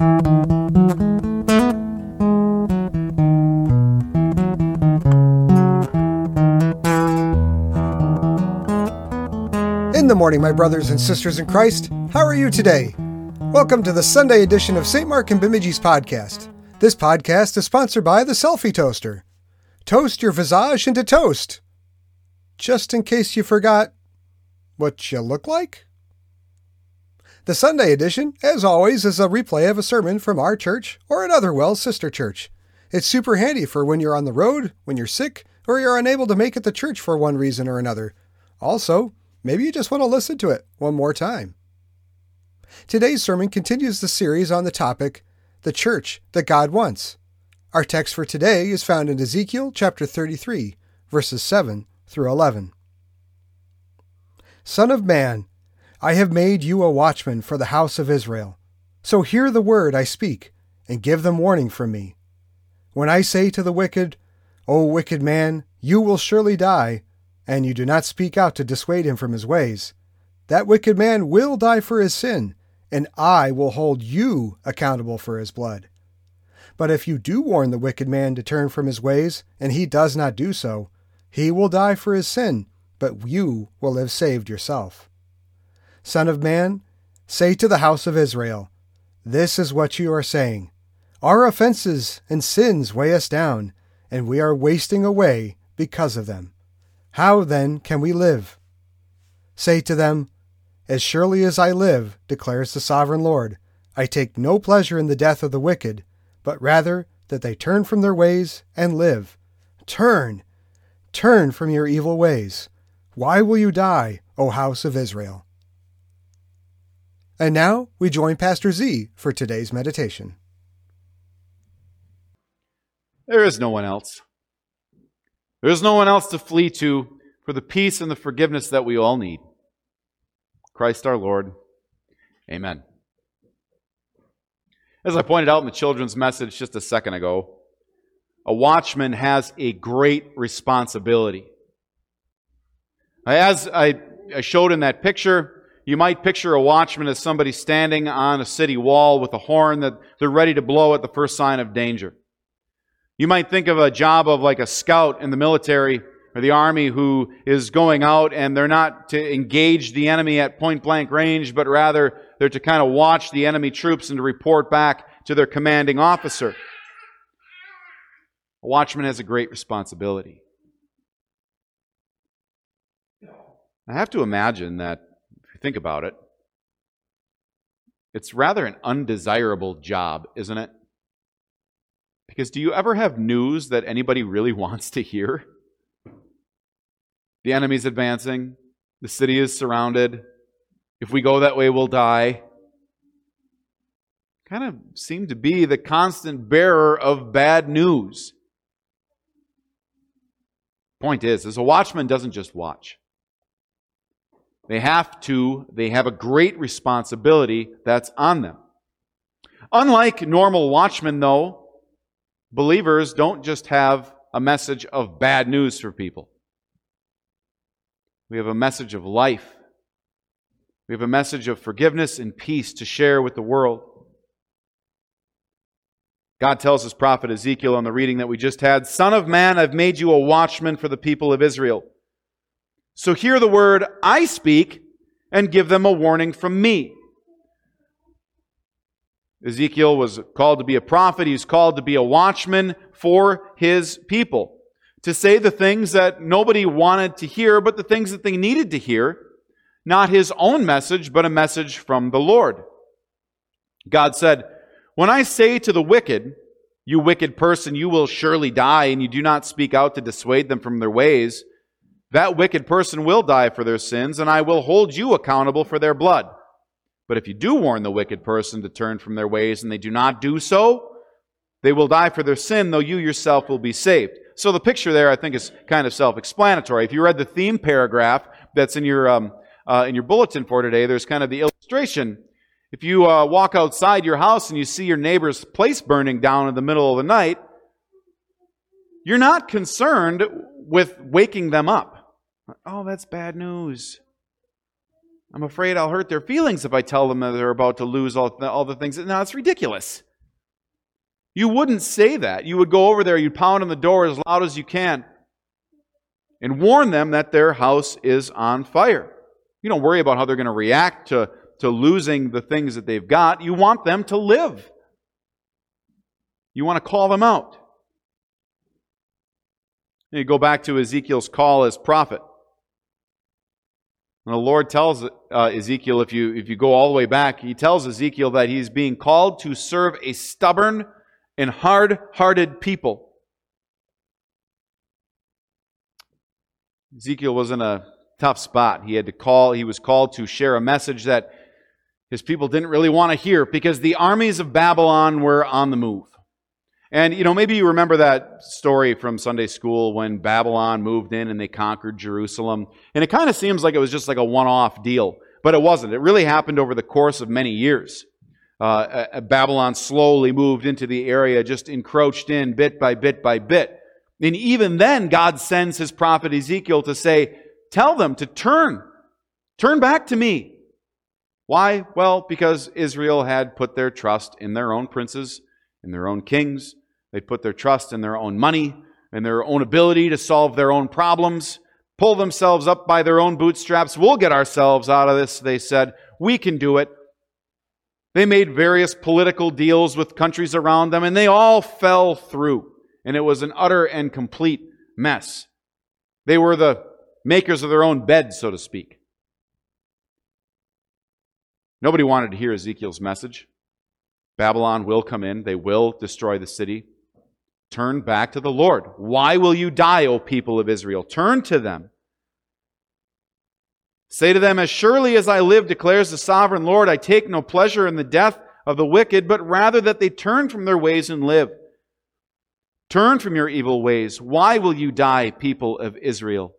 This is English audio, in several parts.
In the morning, my brothers and sisters in Christ, how are you today? Welcome to the Sunday edition of St. Mark and Bemidji's podcast. This podcast is sponsored by the Selfie Toaster. Toast your visage into toast. Just in case you forgot what you look like? The Sunday edition, as always, is a replay of a sermon from our church or another WELS sister church. It's super handy for when you're on the road, when you're sick, or you're unable to make it to church for one reason or another. Also, maybe you just want to listen to it one more time. Today's sermon continues the series on the topic, The Church That God Wants. Our text for today is found in Ezekiel chapter 33, verses 7 through 11. Son of man, I have made you a watchman for the house of Israel. So hear the word I speak, and give them warning from me. When I say to the wicked, O wicked man, you will surely die, and you do not speak out to dissuade him from his ways, that wicked man will die for his sin, and I will hold you accountable for his blood. But if you do warn the wicked man to turn from his ways, and he does not do so, he will die for his sin, but you will have saved yourself. Son of man, say to the house of Israel, This is what you are saying. Our offenses and sins weigh us down, and we are wasting away because of them. How then can we live? Say to them, As surely as I live, declares the sovereign Lord, I take no pleasure in the death of the wicked, but rather that they turn from their ways and live. Turn, turn from your evil ways. Why will you die, O house of Israel? And now we join Pastor Z for today's meditation. There is no one else. There is no one else to flee to for the peace and the forgiveness that we all need. Christ our Lord. Amen. As I pointed out in the children's message just a second ago, a watchman has a great responsibility. As I, showed in that picture, you might picture a watchman as somebody standing on a city wall with a horn that they're ready to blow at the first sign of danger. You might think of a job of like a scout in the military or the army who is going out and they're not to engage the enemy at point blank range, but rather they're to kind of watch the enemy troops and to report back to their commanding officer. A watchman has a great responsibility. I have to imagine that, you think about it, it's rather an undesirable job, isn't it? Because do you ever have news that anybody really wants to hear? The enemy's advancing, the city is surrounded. If we go that way, we'll die. Kind of seem to be the constant bearer of bad news. Point is, as a watchman doesn't just watch. They have to, they have a great responsibility that's on them. Unlike normal watchmen, though, Believers don't just have a message of bad news for people. We have a message of life. We have a message of forgiveness and peace to share with the world. God tells his prophet Ezekiel on the reading that we just had Son of man, I've made you a watchman for the people of Israel. So hear the word I speak and give them a warning from me. Ezekiel was called to be a prophet. He was called to be a watchman for his people. To say the things that nobody wanted to hear, but the things that they needed to hear. Not his own message, but a message from the Lord. God said, When I say to the wicked, you wicked person, you will surely die, and you do not speak out to dissuade them from their ways, that wicked person will die for their sins, and I will hold you accountable for their blood. But if you do warn the wicked person to turn from their ways and they do not do so, they will die for their sin, though you yourself will be saved. So the picture there, I think, is kind of self-explanatory. If you read the theme paragraph that's in your um, uh, in your bulletin for today, there's kind of the illustration. If you uh, walk outside your house and you see your neighbor's place burning down in the middle of the night, you're not concerned with waking them up. Oh, that's bad news. I'm afraid I'll hurt their feelings if I tell them that they're about to lose all the, all the things. Now, it's ridiculous. You wouldn't say that. You would go over there, you'd pound on the door as loud as you can and warn them that their house is on fire. You don't worry about how they're going to react to, to losing the things that they've got. You want them to live. You want to call them out. You go back to Ezekiel's call as prophet. And the Lord tells uh, Ezekiel, if you, if you go all the way back, he tells Ezekiel that he's being called to serve a stubborn and hard hearted people. Ezekiel was in a tough spot. He had to call, he was called to share a message that his people didn't really want to hear because the armies of Babylon were on the move. And, you know, maybe you remember that story from Sunday school when Babylon moved in and they conquered Jerusalem. And it kind of seems like it was just like a one off deal, but it wasn't. It really happened over the course of many years. Uh, Babylon slowly moved into the area, just encroached in bit by bit by bit. And even then, God sends his prophet Ezekiel to say, Tell them to turn, turn back to me. Why? Well, because Israel had put their trust in their own princes, in their own kings, they put their trust in their own money and their own ability to solve their own problems, pull themselves up by their own bootstraps. We'll get ourselves out of this, they said. We can do it. They made various political deals with countries around them, and they all fell through. And it was an utter and complete mess. They were the makers of their own bed, so to speak. Nobody wanted to hear Ezekiel's message. Babylon will come in, they will destroy the city. Turn back to the Lord. Why will you die, O people of Israel? Turn to them. Say to them, As surely as I live, declares the sovereign Lord, I take no pleasure in the death of the wicked, but rather that they turn from their ways and live. Turn from your evil ways. Why will you die, people of Israel?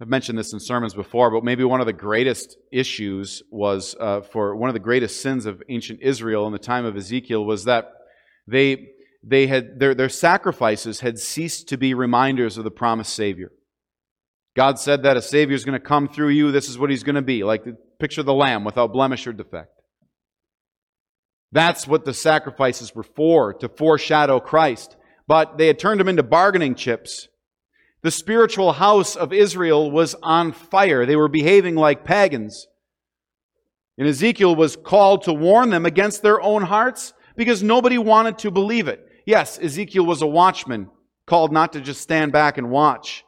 I've mentioned this in sermons before, but maybe one of the greatest issues was uh, for one of the greatest sins of ancient Israel in the time of Ezekiel was that they, they had, their, their sacrifices had ceased to be reminders of the promised Savior. God said that a Savior is going to come through you. This is what he's going to be, like the picture of the lamb without blemish or defect. That's what the sacrifices were for, to foreshadow Christ. But they had turned them into bargaining chips the spiritual house of Israel was on fire. They were behaving like pagans. And Ezekiel was called to warn them against their own hearts because nobody wanted to believe it. Yes, Ezekiel was a watchman, called not to just stand back and watch.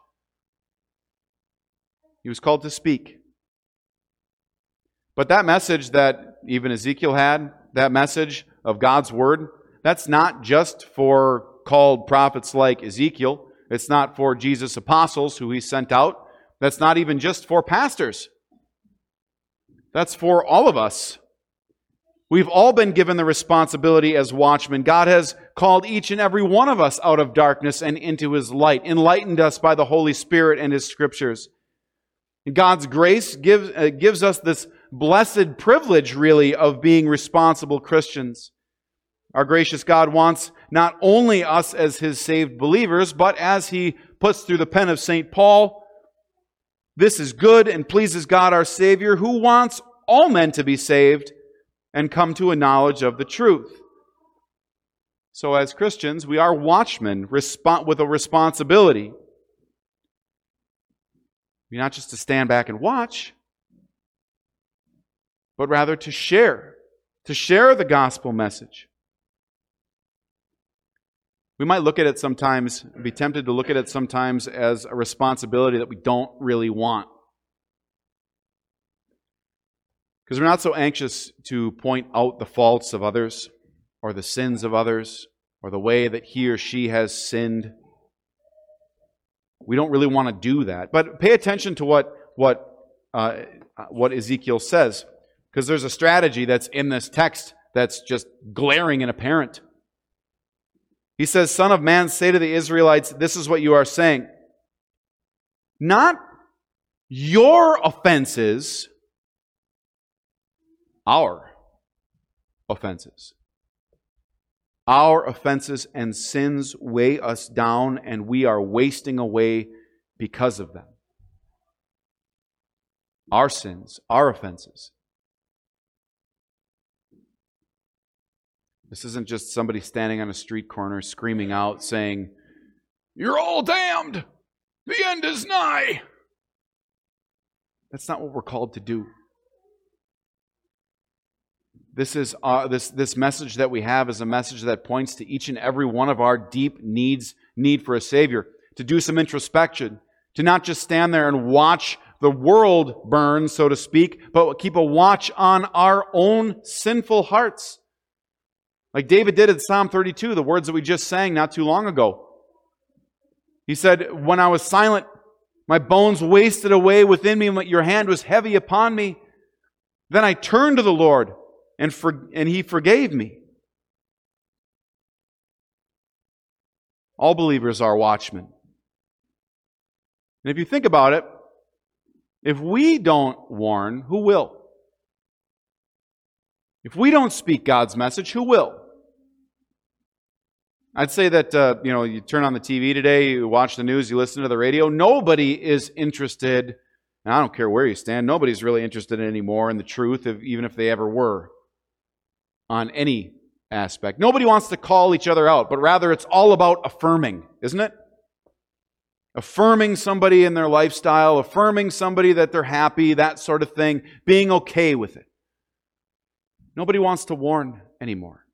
He was called to speak. But that message that even Ezekiel had, that message of God's word, that's not just for called prophets like Ezekiel. It's not for Jesus' apostles who he sent out. That's not even just for pastors. That's for all of us. We've all been given the responsibility as watchmen. God has called each and every one of us out of darkness and into his light, enlightened us by the Holy Spirit and his scriptures. God's grace gives, uh, gives us this blessed privilege, really, of being responsible Christians. Our gracious God wants not only us as his saved believers, but as he puts through the pen of St. Paul, this is good and pleases God our Savior, who wants all men to be saved and come to a knowledge of the truth. So, as Christians, we are watchmen with a responsibility. Not just to stand back and watch, but rather to share, to share the gospel message. We might look at it sometimes, be tempted to look at it sometimes as a responsibility that we don't really want. Because we're not so anxious to point out the faults of others, or the sins of others, or the way that he or she has sinned. We don't really want to do that. But pay attention to what, what, uh, what Ezekiel says, because there's a strategy that's in this text that's just glaring and apparent. He says, Son of man, say to the Israelites, this is what you are saying. Not your offenses, our offenses. Our offenses and sins weigh us down, and we are wasting away because of them. our sins, our offenses. This isn't just somebody standing on a street corner screaming out saying, You're all damned! The end is nigh! That's not what we're called to do. This, is, uh, this, this message that we have is a message that points to each and every one of our deep needs, need for a Savior, to do some introspection, to not just stand there and watch the world burn, so to speak, but keep a watch on our own sinful hearts. Like David did in Psalm 32, the words that we just sang not too long ago. He said, When I was silent, my bones wasted away within me, and your hand was heavy upon me. Then I turned to the Lord and, for, and he forgave me. All believers are watchmen. And if you think about it, if we don't warn, who will? If we don't speak God's message, who will? I'd say that, uh, you know, you turn on the TV today, you watch the news, you listen to the radio, nobody is interested, and I don't care where you stand, nobody's really interested anymore in the truth, even if they ever were on any aspect. Nobody wants to call each other out, but rather it's all about affirming, isn't it? Affirming somebody in their lifestyle, affirming somebody that they're happy, that sort of thing, being okay with it. Nobody wants to warn anymore.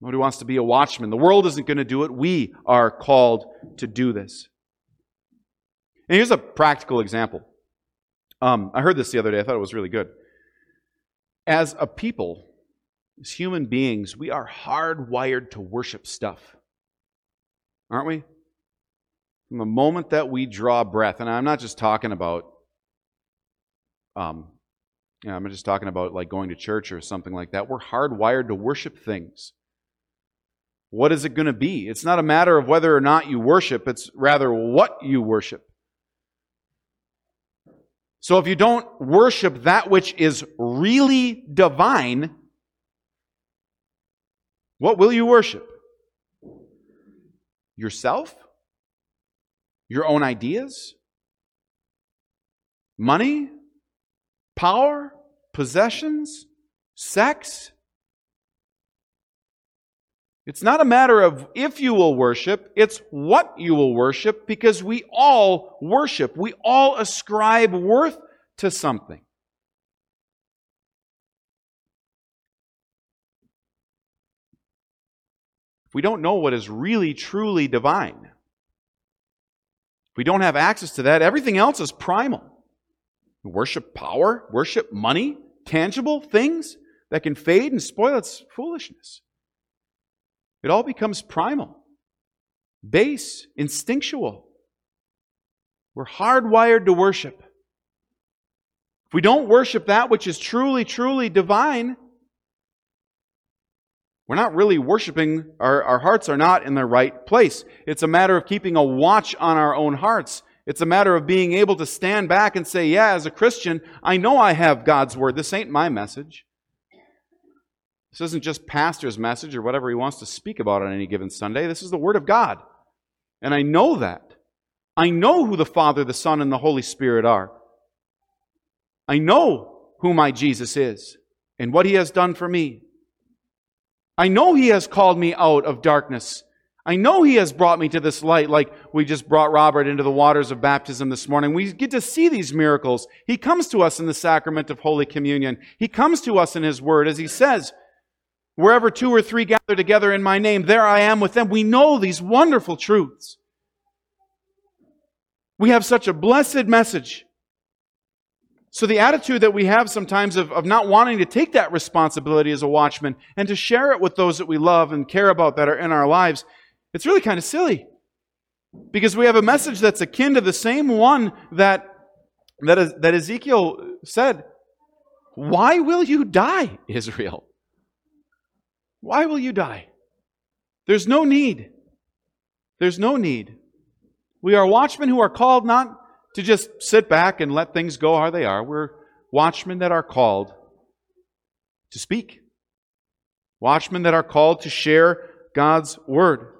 Nobody wants to be a watchman. The world isn't going to do it. We are called to do this. And here's a practical example. Um, I heard this the other day. I thought it was really good. As a people, as human beings, we are hardwired to worship stuff. Aren't we? From the moment that we draw breath, and I'm not just talking about, um, you know, I'm just talking about like going to church or something like that. We're hardwired to worship things. What is it going to be? It's not a matter of whether or not you worship, it's rather what you worship. So if you don't worship that which is really divine, what will you worship? Yourself? Your own ideas? Money? Power? Possessions? Sex? It's not a matter of if you will worship, it's what you will worship because we all worship. We all ascribe worth to something. If we don't know what is really, truly divine, if we don't have access to that, everything else is primal. Worship power, worship money, tangible things that can fade and spoil its foolishness. It all becomes primal, base, instinctual. We're hardwired to worship. If we don't worship that which is truly, truly divine, we're not really worshiping, our, our hearts are not in the right place. It's a matter of keeping a watch on our own hearts. It's a matter of being able to stand back and say, yeah, as a Christian, I know I have God's word. This ain't my message. This isn't just pastor's message or whatever he wants to speak about on any given Sunday. This is the word of God. And I know that. I know who the Father, the Son, and the Holy Spirit are. I know who my Jesus is and what he has done for me. I know He has called me out of darkness. I know He has brought me to this light, like we just brought Robert into the waters of baptism this morning. We get to see these miracles. He comes to us in the sacrament of Holy Communion. He comes to us in His Word, as He says, Wherever two or three gather together in my name, there I am with them. We know these wonderful truths. We have such a blessed message. So the attitude that we have sometimes of, of not wanting to take that responsibility as a watchman and to share it with those that we love and care about that are in our lives, it's really kind of silly. Because we have a message that's akin to the same one that, that, that Ezekiel said, Why will you die, Israel? Why will you die? There's no need. There's no need. We are watchmen who are called not to just sit back and let things go how they are. We're watchmen that are called to speak, watchmen that are called to share God's word.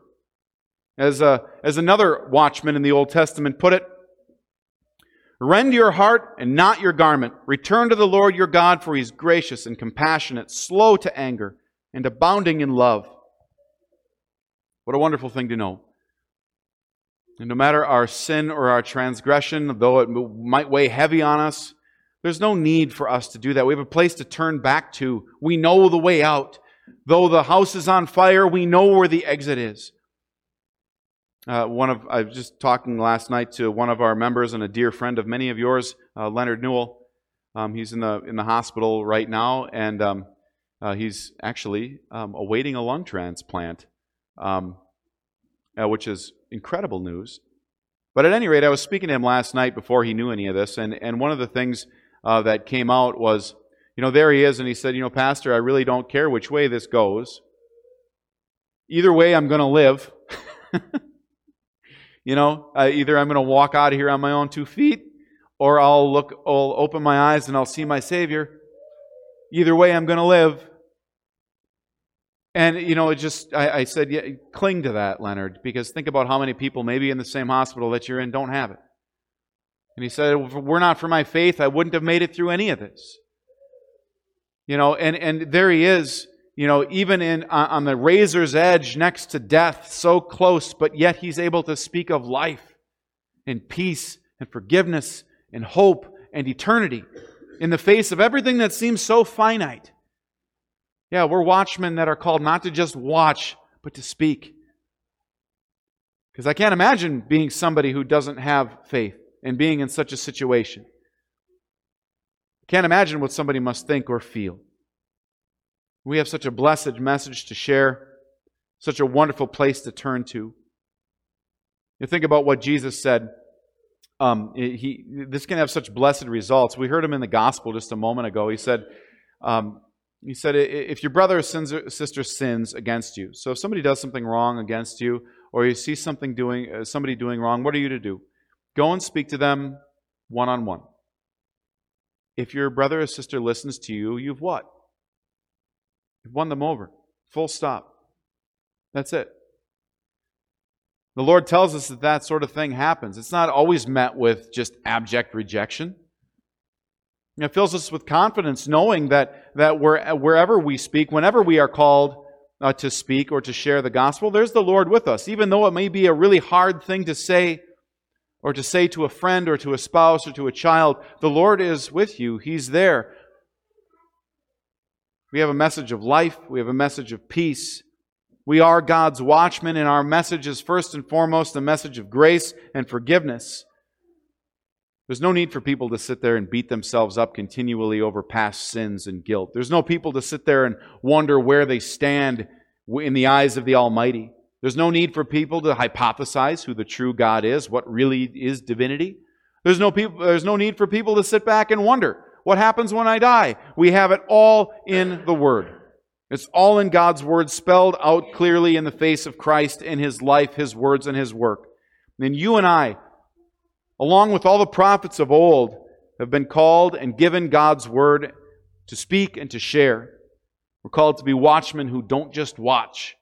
As, a, as another watchman in the Old Testament put it, Rend your heart and not your garment. Return to the Lord your God, for he is gracious and compassionate, slow to anger, and abounding in love. What a wonderful thing to know. And no matter our sin or our transgression, though it might weigh heavy on us, there's no need for us to do that. We have a place to turn back to. We know the way out. Though the house is on fire, we know where the exit is. Uh, one of I was just talking last night to one of our members and a dear friend of many of yours, uh, Leonard Newell. Um, he's in the in the hospital right now, and um, uh, he's actually um, awaiting a lung transplant, um, uh, which is incredible news. But at any rate, I was speaking to him last night before he knew any of this, and and one of the things uh, that came out was, you know, there he is, and he said, you know, Pastor, I really don't care which way this goes. Either way, I'm going to live. You know, uh, either I'm going to walk out of here on my own two feet, or I'll look, I'll open my eyes and I'll see my Savior. Either way, I'm going to live. And, you know, it just, I, I said, yeah, cling to that, Leonard, because think about how many people, maybe in the same hospital that you're in, don't have it. And he said, if it were not for my faith, I wouldn't have made it through any of this. You know, and, and there he is you know, even in, uh, on the razor's edge next to death, so close, but yet he's able to speak of life and peace and forgiveness and hope and eternity in the face of everything that seems so finite. Yeah, we're watchmen that are called not to just watch, but to speak. Because I can't imagine being somebody who doesn't have faith and being in such a situation. I can't imagine what somebody must think or feel. We have such a blessed message to share, such a wonderful place to turn to. You think about what Jesus said. Um, he, this can have such blessed results. We heard him in the gospel just a moment ago. He said, um, he said, if your brother or sister sins against you, so if somebody does something wrong against you, or you see something doing, uh, somebody doing wrong, what are you to do? Go and speak to them one on one. If your brother or sister listens to you, you've what? You've won them over. Full stop. That's it. The Lord tells us that that sort of thing happens. It's not always met with just abject rejection. It fills us with confidence knowing that, that wherever we speak, whenever we are called uh, to speak or to share the gospel, there's the Lord with us. Even though it may be a really hard thing to say or to say to a friend or to a spouse or to a child, the Lord is with you. He's there. We have a message of life. We have a message of peace. We are God's watchmen, and our message is first and foremost a message of grace and forgiveness. There's no need for people to sit there and beat themselves up continually over past sins and guilt. There's no people to sit there and wonder where they stand in the eyes of the Almighty. There's no need for people to hypothesize who the true God is, what really is divinity. There's no, people, there's no need for people to sit back and wonder what happens when I die? We have it all in the Word. It's all in God's Word, spelled out clearly in the face of Christ in His life, His words, and His work. And you and I, along with all the prophets of old, have been called and given God's Word to speak and to share. We're called to be watchmen who don't just watch,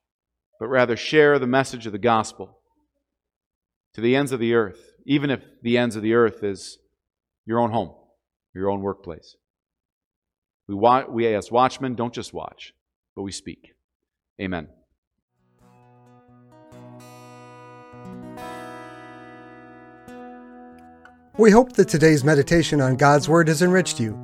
but rather share the message of the gospel to the ends of the earth, even if the ends of the earth is your own home your own workplace. We, we as watchmen don't just watch, but we speak. Amen. We hope that today's meditation on God's Word has enriched you.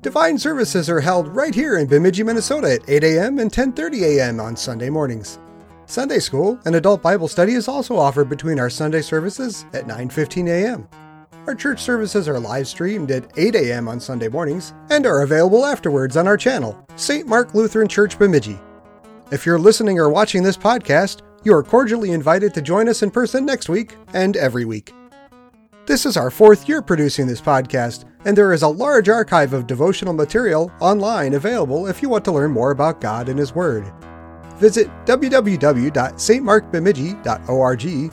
Divine services are held right here in Bemidji, Minnesota at 8 a.m. and 10:30 a.m. on Sunday mornings. Sunday school and adult Bible study is also offered between our Sunday services at 9:15 a.m. Our church services are live streamed at 8 a.m. on Sunday mornings and are available afterwards on our channel, St. Mark Lutheran Church Bemidji. If you're listening or watching this podcast, you are cordially invited to join us in person next week and every week. This is our fourth year producing this podcast, and there is a large archive of devotional material online available if you want to learn more about God and His Word. Visit www.stmarkbemidji.org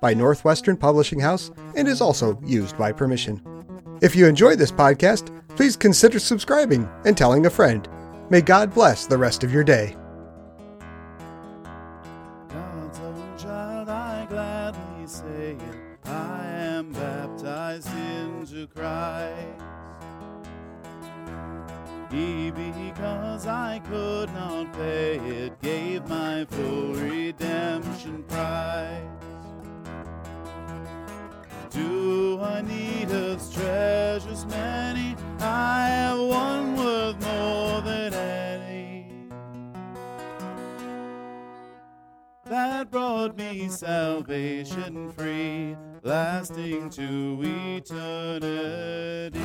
by Northwestern Publishing House and is also used by permission. If you enjoyed this podcast, please consider subscribing and telling a friend. May God bless the rest of your day. God's own child, I gladly say it. I am baptized into Christ. He, because I could not pay it, gave my full redemption price. Brought me salvation free, lasting to eternity.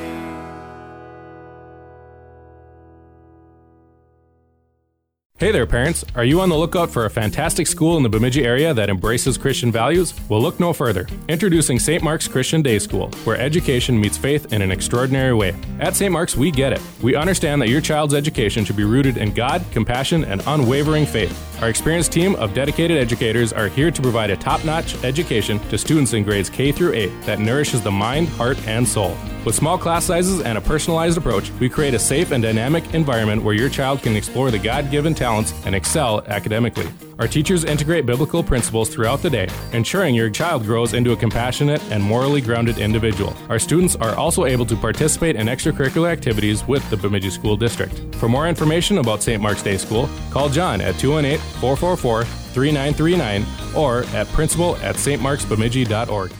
Hey there, parents. Are you on the lookout for a fantastic school in the Bemidji area that embraces Christian values? Well, look no further. Introducing St. Mark's Christian Day School, where education meets faith in an extraordinary way. At St. Mark's, we get it. We understand that your child's education should be rooted in God, compassion, and unwavering faith. Our experienced team of dedicated educators are here to provide a top notch education to students in grades K through 8 that nourishes the mind, heart, and soul. With small class sizes and a personalized approach, we create a safe and dynamic environment where your child can explore the God given talents and excel academically. Our teachers integrate biblical principles throughout the day, ensuring your child grows into a compassionate and morally grounded individual. Our students are also able to participate in extracurricular activities with the Bemidji School District. For more information about St. Mark's Day School, call John at 218 444 3939 or at principal at stmarksbemidji.org.